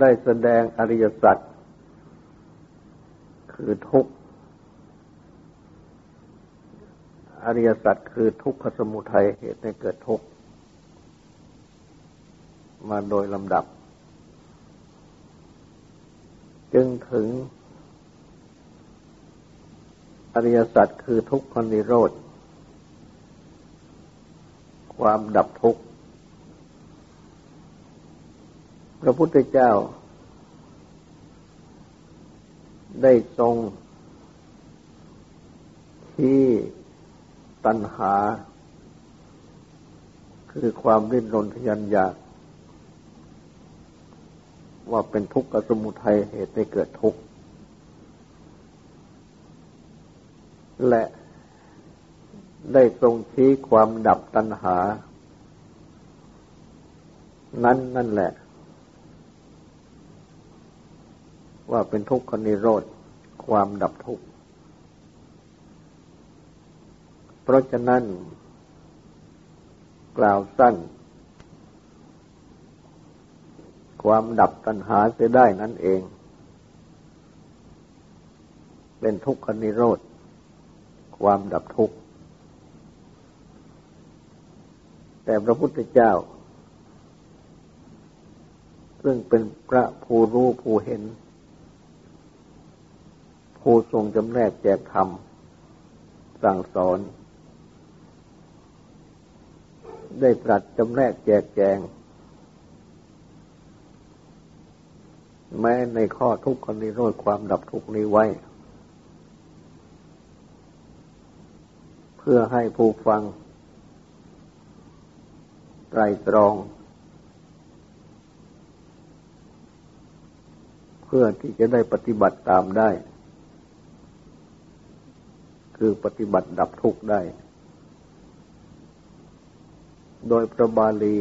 ได้แสดงอริยสัจคือทุกข์อริยสัจคือทุกขสมุทัยเหตุให้เกิดทุกข์มาโดยลำดับ จึงถึง อริยสัจคือทุกขนิโรธ ความดับทุกข์พ ระพุทธเจ้า ได้ทรงที่ตัณหา คือความริ้นรนทยันอยาก ว่าเป็นทุกข์สมุทัยเหตุให้เกิดทุกข์ และได้ทรงชี้ความดับตัณหา นั้นนั่นแหละ ว่าเป็นทุกขนิโรธ ความดับทุกข์ เพราะฉะนั้น กล่าวสั้น ความดับตัณหาเสียได้นั่นเอง เป็นทุกขนิโรธ ความดับทุกข์ แต่พระพุทธเจ้า ซึ่งเป็นพระผู้รู้ผู้เห็น ผู้ทรงจำแนกแจกธรรมสั่งสอน ได้ตรัสจำแนกแจกแจง แม้ในข้อทุกข์นิโรธความดับทุกข์นี้ไว้ เพื่อให้ผู้ฟัง ไตรตรอง เพื่อที่จะได้ปฏิบัติตามได้ คือปฏิบัติดับทุกข์ได้ โดยพระบาลี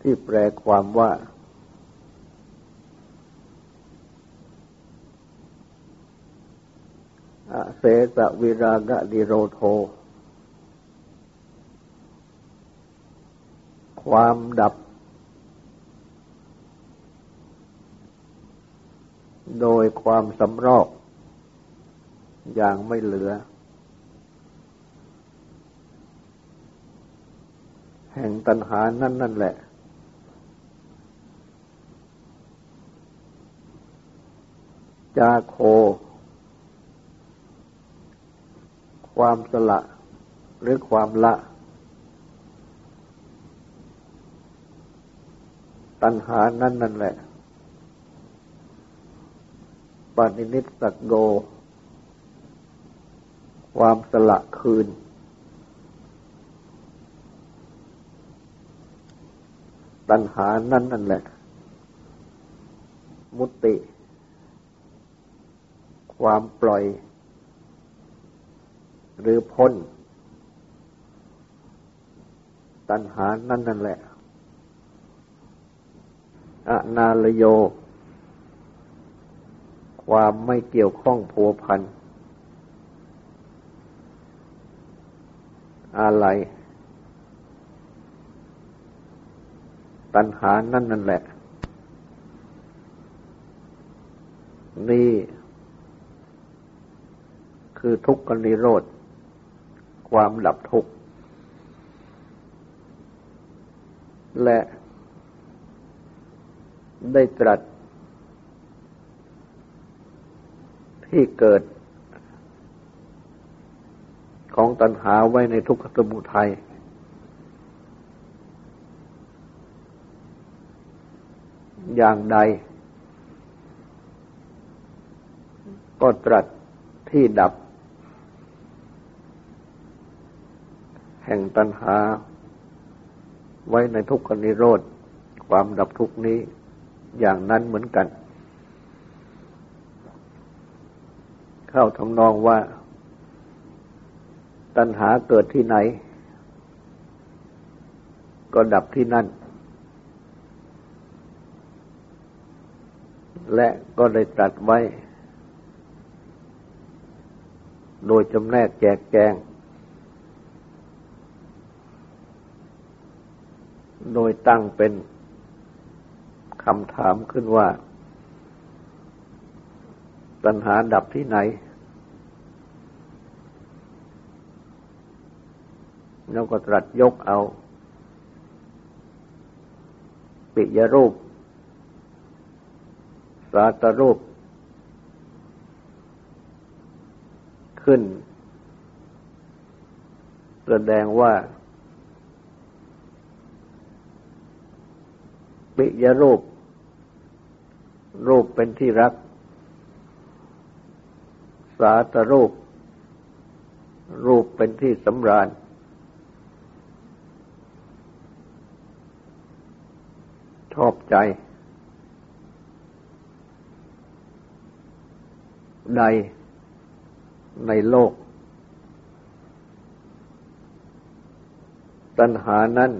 ที่แปลความว่าเสสะวิรากะดิโรโท ความดับโดยความสำรอก อย่างไม่เหลือ แห่งตัณหานั่นนั่นแหละ จาโค ความสละ หรือความละ ตัณหานั่นนั่นแหละปฏินิสักโก ความสละคืน ตัณหานั่นนั่นแหละ มุติ ความปล่อย หรือพ้น ตัณหานั่นนั่นแหละอนาลโย ความไม่เกี่ยวข้องผัวพันธ์ อะไร ตัณหานั่นนั่นแหละ นี่ คือทุกข์กนิโรธ ความดับทุกข์และได้ตรัสที่เกิด ของตัณหาไว้ในทุกขสมุทัย อย่างใด ก็ตรัสที่ดับ แห่งตัณหา ไว้ในทุกขนิโรธ ความดับทุกนี้อย่างนั้นเหมือนกัน เข้าทำนองว่า ตัณหาเกิดที่ไหน ก็ดับที่นั่น และก็ได้ตรัสไว้ โดยจำแนกแจกแจง โดยตั้งเป็นคำถามขึ้นว่าปัญหาดับที่ไหน แล้วก็ตรัสยกเอา ปิยรูป สาตรูป ขึ้น แสดงว่า ปิยรูป รูปเป็นที่รัก สาตรูป รูปเป็นที่สำราญ อบใจ ใดในโลก ตัณหานั้น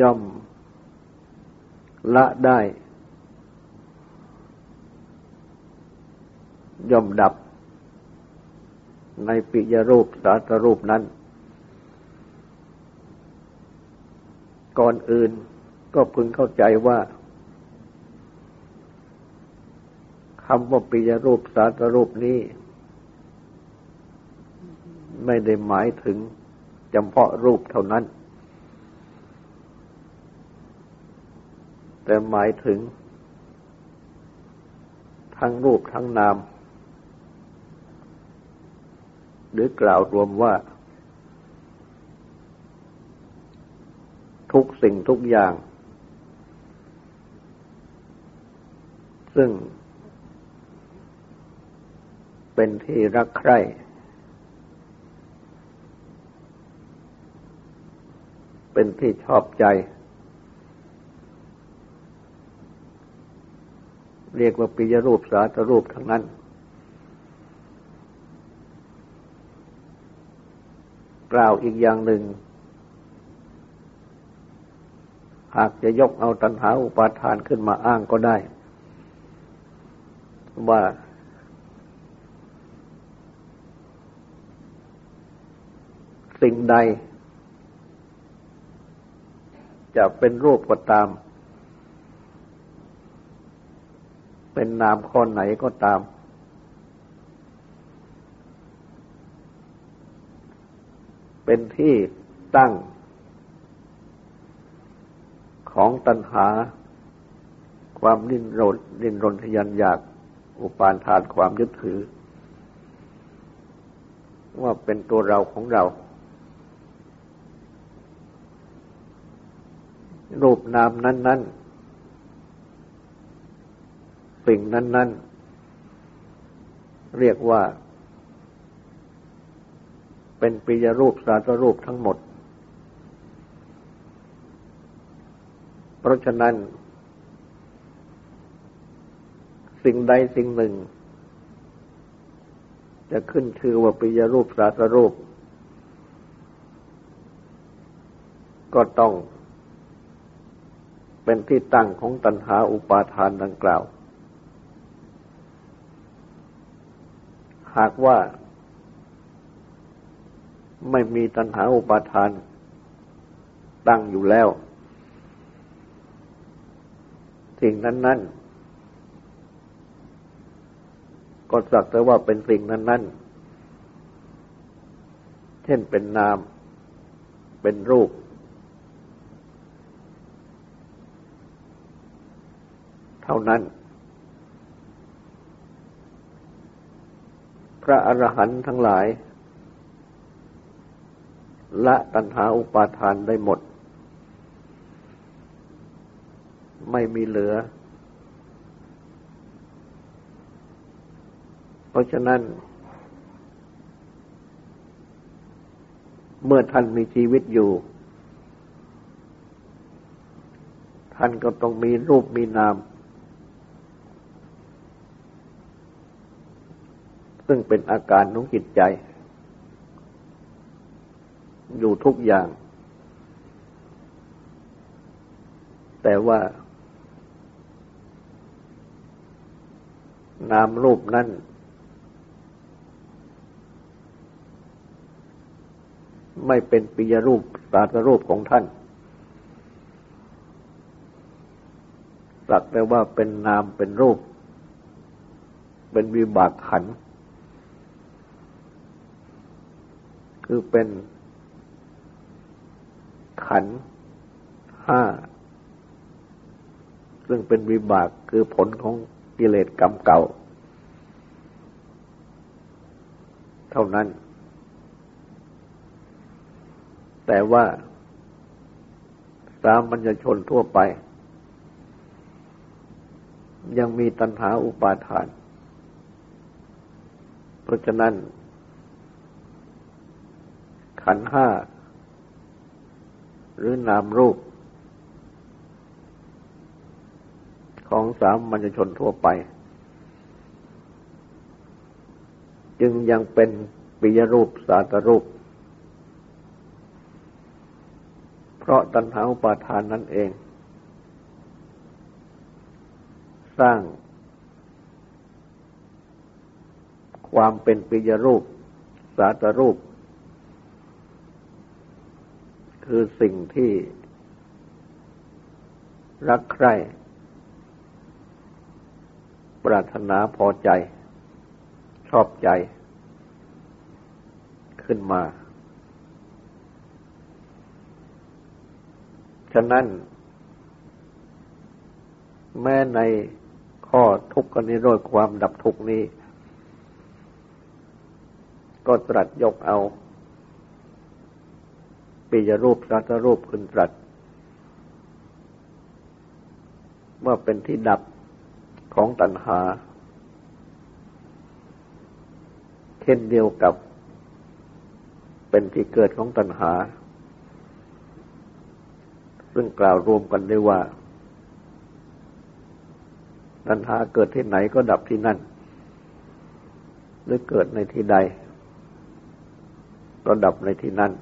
ย่อมละได้ ย่อมดับในปิยรูปสาตรูปนั้น ก่อนอื่นก็พึงเข้าใจว่าคำว่าปิยรูปสาตรูปนี้ ไม่ได้หมายถึงจำเพาะรูปเท่านั้น แต่หมายถึง ทั้งรูปทั้งนาม หรือกล่าวรวมว่า ทุก สิ่งทุกอย่าง ซึ่ง เป็นที่รักใคร่เป็นที่ชอบใจ เรียกว่าปิยรูปสาตรูปทั้งนั้น กล่าวอีกอย่างหนึ่ง หากจะยกเอาตัณหาอุปาทานขึ้นมาอ้างก็ได้ ว่า สิ่งใด จะเป็นรูปก็ตาม เป็นนามข้อไหนก็ตาม เป็นที่ตั้ง ของตัณหา ความดิ้นรนดิ้นรนทยันอยากอุปาทานความยึดถือ ว่าเป็นตัวเราของเรา รูปนามนั้น ๆ สิ่งนั้น ๆ เรียกว่า เป็นปิยรูปสาตรูปทั้งหมด เพราะฉะนั้น สิ่งใดสิ่งหนึ่ง จะขึ้นชื่อว่าปิยรูปสาตรูป ก็ต้องเป็นที่ตั้งของตัณหาอุปาทานดังกล่าว หากว่าไม่มีตัณหาอุปาทานตั้งอยู่แล้ว สิ่งนั้น ๆ ก็สักแต่ว่าเป็นสิ่งนั้น ๆ เช่นเป็นนาม เป็นรูป เท่านั้น พระอรหันต์ทั้งหลาย ละตัณหาอุปาทานได้หมด ไม่มีเหลือ เพราะฉะนั้น เมื่อท่านมีชีวิตอยู่ ท่านก็ต้องมีรูปมีนาม ซึ่งเป็นอาการของจิตใจ อยู่ทุกอย่างแต่ว่า นามรูปนั้นไม่เป็นปิยรูปสาตรูปของท่านสักแต่ว่าเป็นนามเป็นรูป เป็นวิบากขัน คือเป็นขันห้า ซึ่งเป็นวิบากคือผลของ กิเลสกรรมเก่า เท่านั้น แต่ว่าสามัญชนทั่วไป ยังมีตัณหาอุปาทาน เพราะฉะนั้น ขันห้า หรือนามรูป ของสามัญชนทั่วไป จึงยังเป็นปิยรูปสาตรูป เพราะตัณหาอุปาทานนั่นเอง สร้างความเป็นปิยรูปสาตรูป คือสิ่งที่รักใคร่ ปรารถนาพอใจ ชอบใจ ขึ้นมา ฉะนั้น แม้ในข้อทุกข์นิโรธความดับทุกข์นี้ ก็ตรัสยกเอาปิยรูปสัตรูปขึ้นตรัสว่าเป็นที่ดับ ของตัณหา เช่นเดียวกับเป็นที่เกิดของตัณหา ซึ่งกล่าวรวมกันได้ว่า ตัณหาเกิดที่ไหนก็ดับที่นั่น หรือเกิดในที่ใด ก็ดับในที่นั้น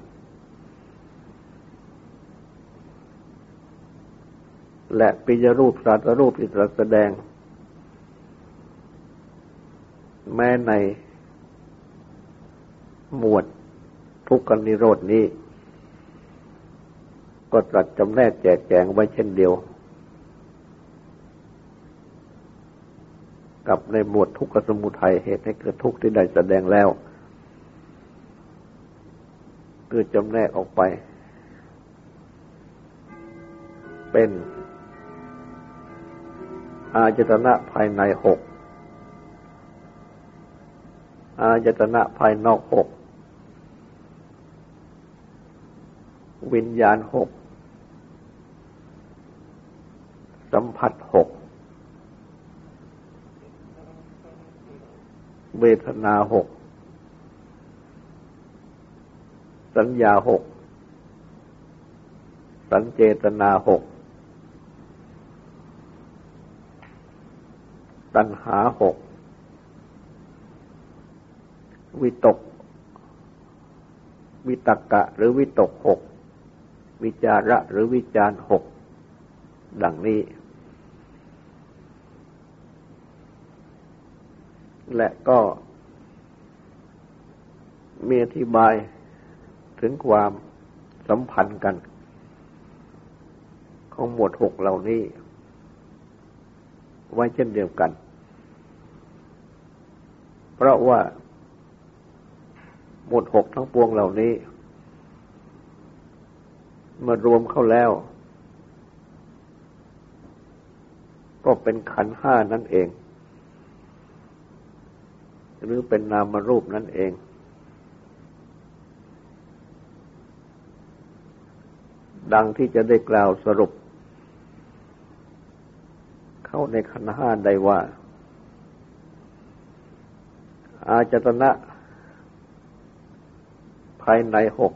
และปิยรูปสาตรูปที่ตรัสแสดง แม้ในหมวดทุกขนิโรดนี้ ก็ตรัสจำแนกแจกแจงไว้เช่นเดียว กับในหมวดทุกขสมุทัยเหตุให้เกิดทุกข์ที่ได้แสดงแล้ว คือจำแนกออกไป เป็น อาจตนะภายในหก อาจตนะภายนอกหก วิญญาณหก สัมผัสหก เวทนาหก สัญญาหก สัญเจตนาหก ตัณหาหก วิตก วิตกะหรือวิตกหก วิจาระหรือวิจารหก ดังนี้ และก็มีอธิบายถึงความสัมพันธ์กัน ของหมวดหกเหล่านี้ ไว้เช่นเดียวกัน เพราะว่า หมดหกทั้งปวงเหล่านี้มารวมเข้าแล้ว ก็เป็นขันห้านั่นเอง หรือเป็นนามรูปนั่นเอง ดังที่จะได้กล่าวสรุป เข้าในขันห้าได้ว่า อาจตนะ ภายในหก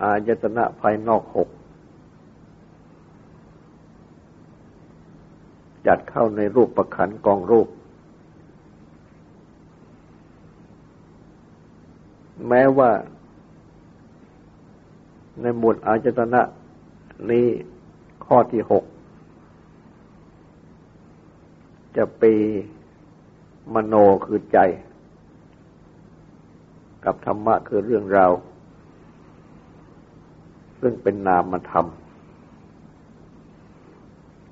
อายตนะภายนอกหก จัดเข้าในรูปประขันกองรูป แม้ว่า ในหมวดอาจตนะนี้ข้อที่หก จะปีมโนคือใจ กับธรรมะคือเรื่องราว ซึ่งเป็นนามธรรม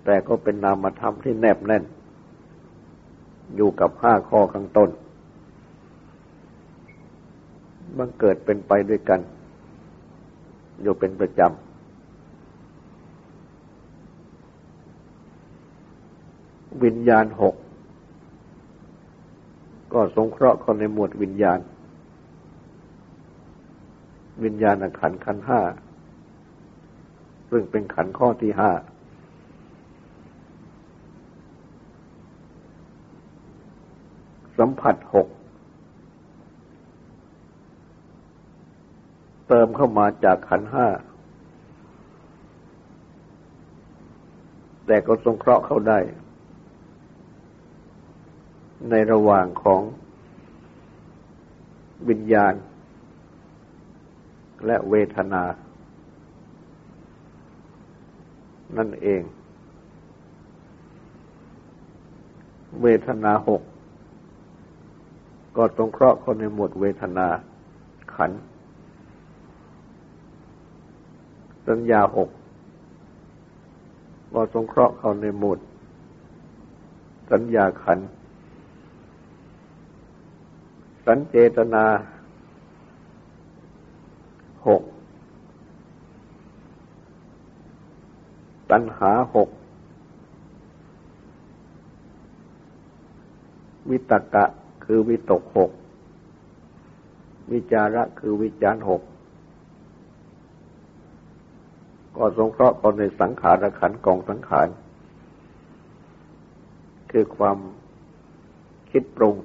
แต่ก็เป็นนามธรรมที่แนบแน่น อยู่กับห้าข้อข้างต้นบังเกิดเป็นไปด้วยกัน อยู่เป็นประจำวิญญาณหก ก็สงเคราะห์คนในหมวดวิญญาณ วิญญาณขันขันห้า ซึ่งเป็นขันข้อที่ห้า สัมผัสหก เติมเข้ามาจากขันห้า แต่ก็สงเคราะห์เข้าได้ ในระหว่างของวิญญาณ และเวทนา นั่นเอง เวทนาหกก็ตรงเคราะห์คนในหมวดเวทนาขัน สัญญาหกก็สงเคราะห์เขาในหมวดสัญญาขัน สัญเจตนา หก ตัณหาหก วิตกะคือวิตกหก วิจาระคือวิจารหก ก็สงเคราะห์กันในสังขารขันกองสังขาร คือความคิดปรุง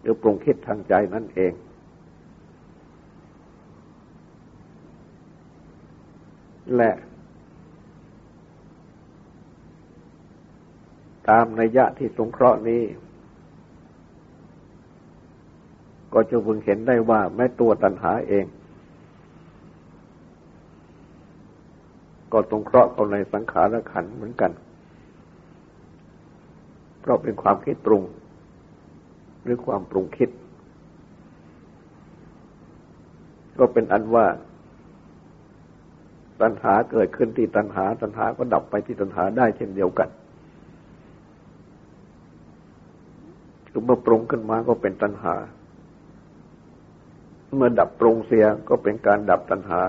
หรือปรุงคิดทางใจนั่นเอง และ ตามนัยยะที่สงเคราะห์นี้ ก็จะพึงเห็นได้ว่าแม้ตัวตัณหาเอง ก็ตรงเคราะห์เข้าในสังขารขันเหมือนกัน เพราะเป็นความคิดปรุง หรือความปรุงคิด ก็เป็นอันว่า ตัณหาเกิดขึ้นที่ตัณหา ตัณหาก็ดับไปที่ตัณหาได้เช่นเดียวกันคือเมื่อปรุงขึ้นมาก็เป็นตัณหา เมื่อดับปรุงเสียก็เป็นการดับตัณหา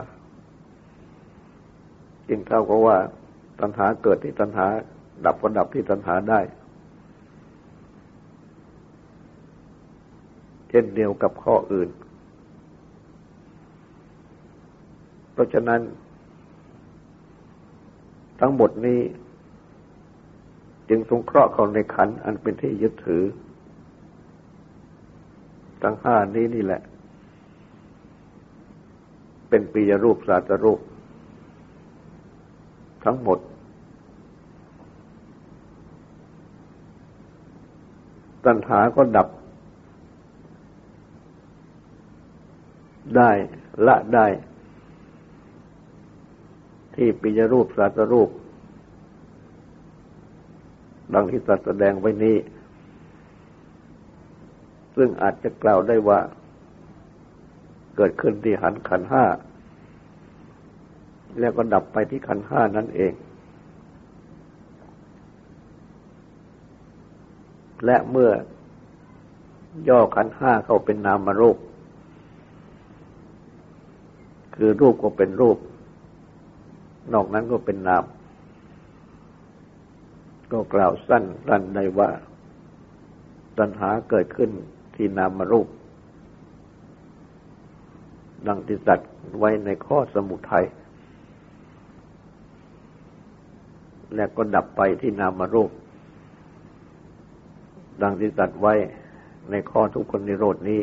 จึงเท่ากับว่า ตัณหาเกิดที่ตัณหา ดับก็ดับที่ตัณหาได้ เช่นเดียวกับข้ออื่น เพราะฉะนั้น ทั้งหมดนี้ จึงสงเคราะห์เขาในขันอันเป็นที่ยึดถือ ทั้งห้านี้นี่แหละ เป็นปียรูปสาตรูป ทั้งหมดตัณหาก็ดับ ได้ละได้ ที่ปิยรูปสาตรูป ดังที่ตัดแสดงไว้นี้ ซึ่งอาจจะกล่าวได้ว่า เกิดขึ้นที่หันขันห้า แล้วก็ดับไปที่ขันห้านั่นเอง และเมื่อย่อขันห้าเข้าเป็นนามรูป คือรูปก็เป็นรูป นอกนั้นก็เป็นนาม ก็กล่าวสั้นรันได้ว่า ตัณหาเกิดขึ้นที่นามรูป ดังที่สัตว์ไว้ในข้อสมุทัยและก็ดับไปที่นามรูป ดังที่สัตว์ไว้ในข้อทุกคนนิโรดนี้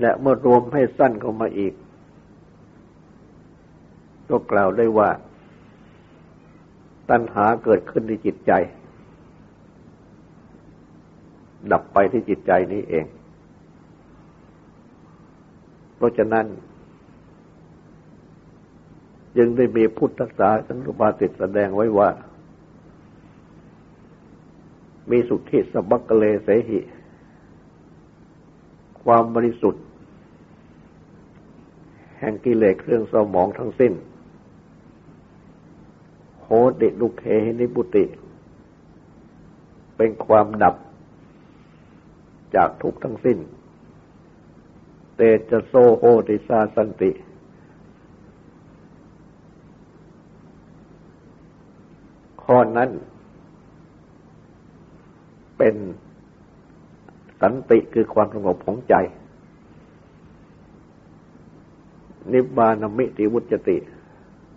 และเมื่อรวมให้สั้นเข้ามาอีก ก็กล่าวได้ว่า ตัณหาเกิดขึ้นในจิตใจ ดับไปที่จิตใจนี้เอง เพราะฉะนั้น จึงได้มีพุทธศาสนุบาสิแสดงไว้ว่า มีสุทธิสบักเลเสหิ ความบริสุทธิ์แห่งกิเลสเครื่องสมองทั้งสิ้น โหติดุเคนิบุติ เป็นความดับจากทุกทั้งสิ้น เตจะโซโหติสาสันติ ข้อนั้น เป็นสันติคือความสงบของใจ นิบานมิติวุจติ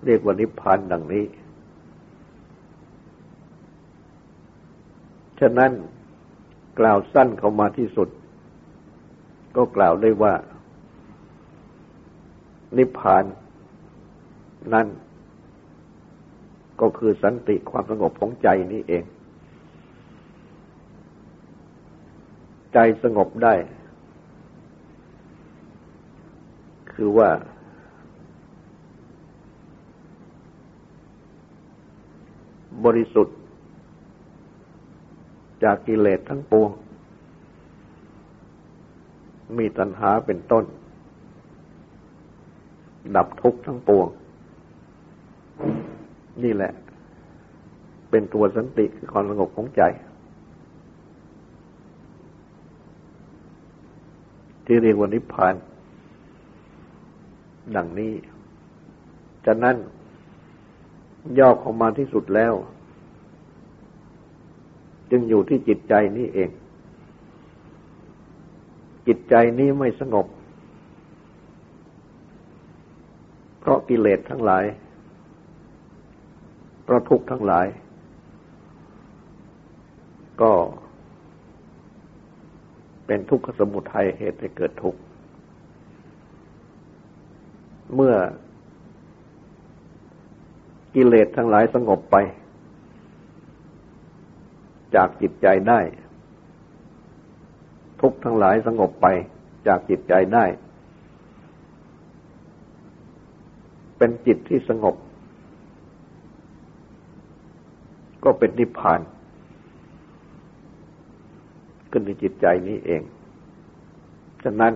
เรียกว่านิพพานดังนี้ ฉะนั้นกล่าวสั้นเข้ามาที่สุด ก็กล่าวได้ว่า นิพพานนั้นก็คือสันติความสงบของใจนี้เอง ใจสงบได้ คือว่า บริสุทธิ์ จากกิเลสทั้งปวง มีตัณหาเป็นต้น ดับทุกข์ทั้งปวง นี่แหละ เป็นตัวสันติคือความสงบของใจ ที่เรียกว่านิพพาน ดังนี้ฉะนั้นย่อเของมาที่สุดแล้ว จึงอยู่ที่จิตใจนี้เอง จิตใจนี้ไม่สงบ เพราะกิเลสทั้งหลาย เพราะทุกข์ทั้งหลาย ก็เป็นทุกขสมุทัยเหตุให้เกิดทุกข์ เมื่อกิเลสทั้งหลายสงบไป จากจิตใจได้ ทุกทั้งหลายสงบไปจากจิตใจได้ เป็นจิตที่สงบ ก็เป็นนิพพาน ขึ้นในจิตใจนี้เอง ฉะนั้น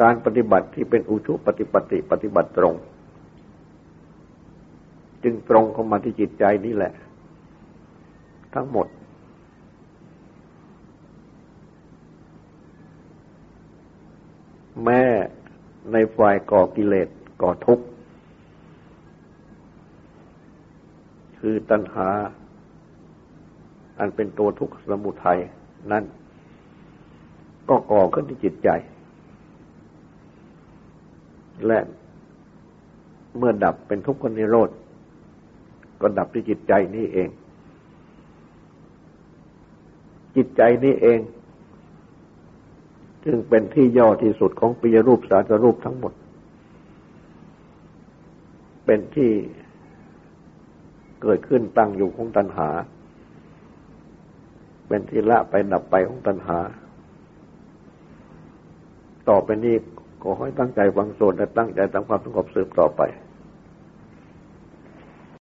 การปฏิบัติที่เป็นอุชุปฏิปติปฏิบัติตรง จึงตรงเข้ามาที่จิตใจนี่แหละ ทั้งหมด แม้ในฝ่ายก่อกิเลสก่อทุกข์ คือตัณหา อันเป็นตัวทุกข์สมุทัยนั้นก็ก่อขึ้นที่จิตใจ และเมื่อดับเป็นทุกข์นิโรธ ก็ดับที่จิตใจนี้เอง จิตใจนี้เอง จึงเป็นที่ย่อที่สุดของปิยรูปสาสรูปทั้งหมด เป็นที่เกิดขึ้นตั้งอยู่ของตัณหา เป็นที่ละไปดับไปของตัณหา ต่อไปนี้ขอให้ตั้งใจฟังโสดและตั้งใจทำความสงบสืบต่อไป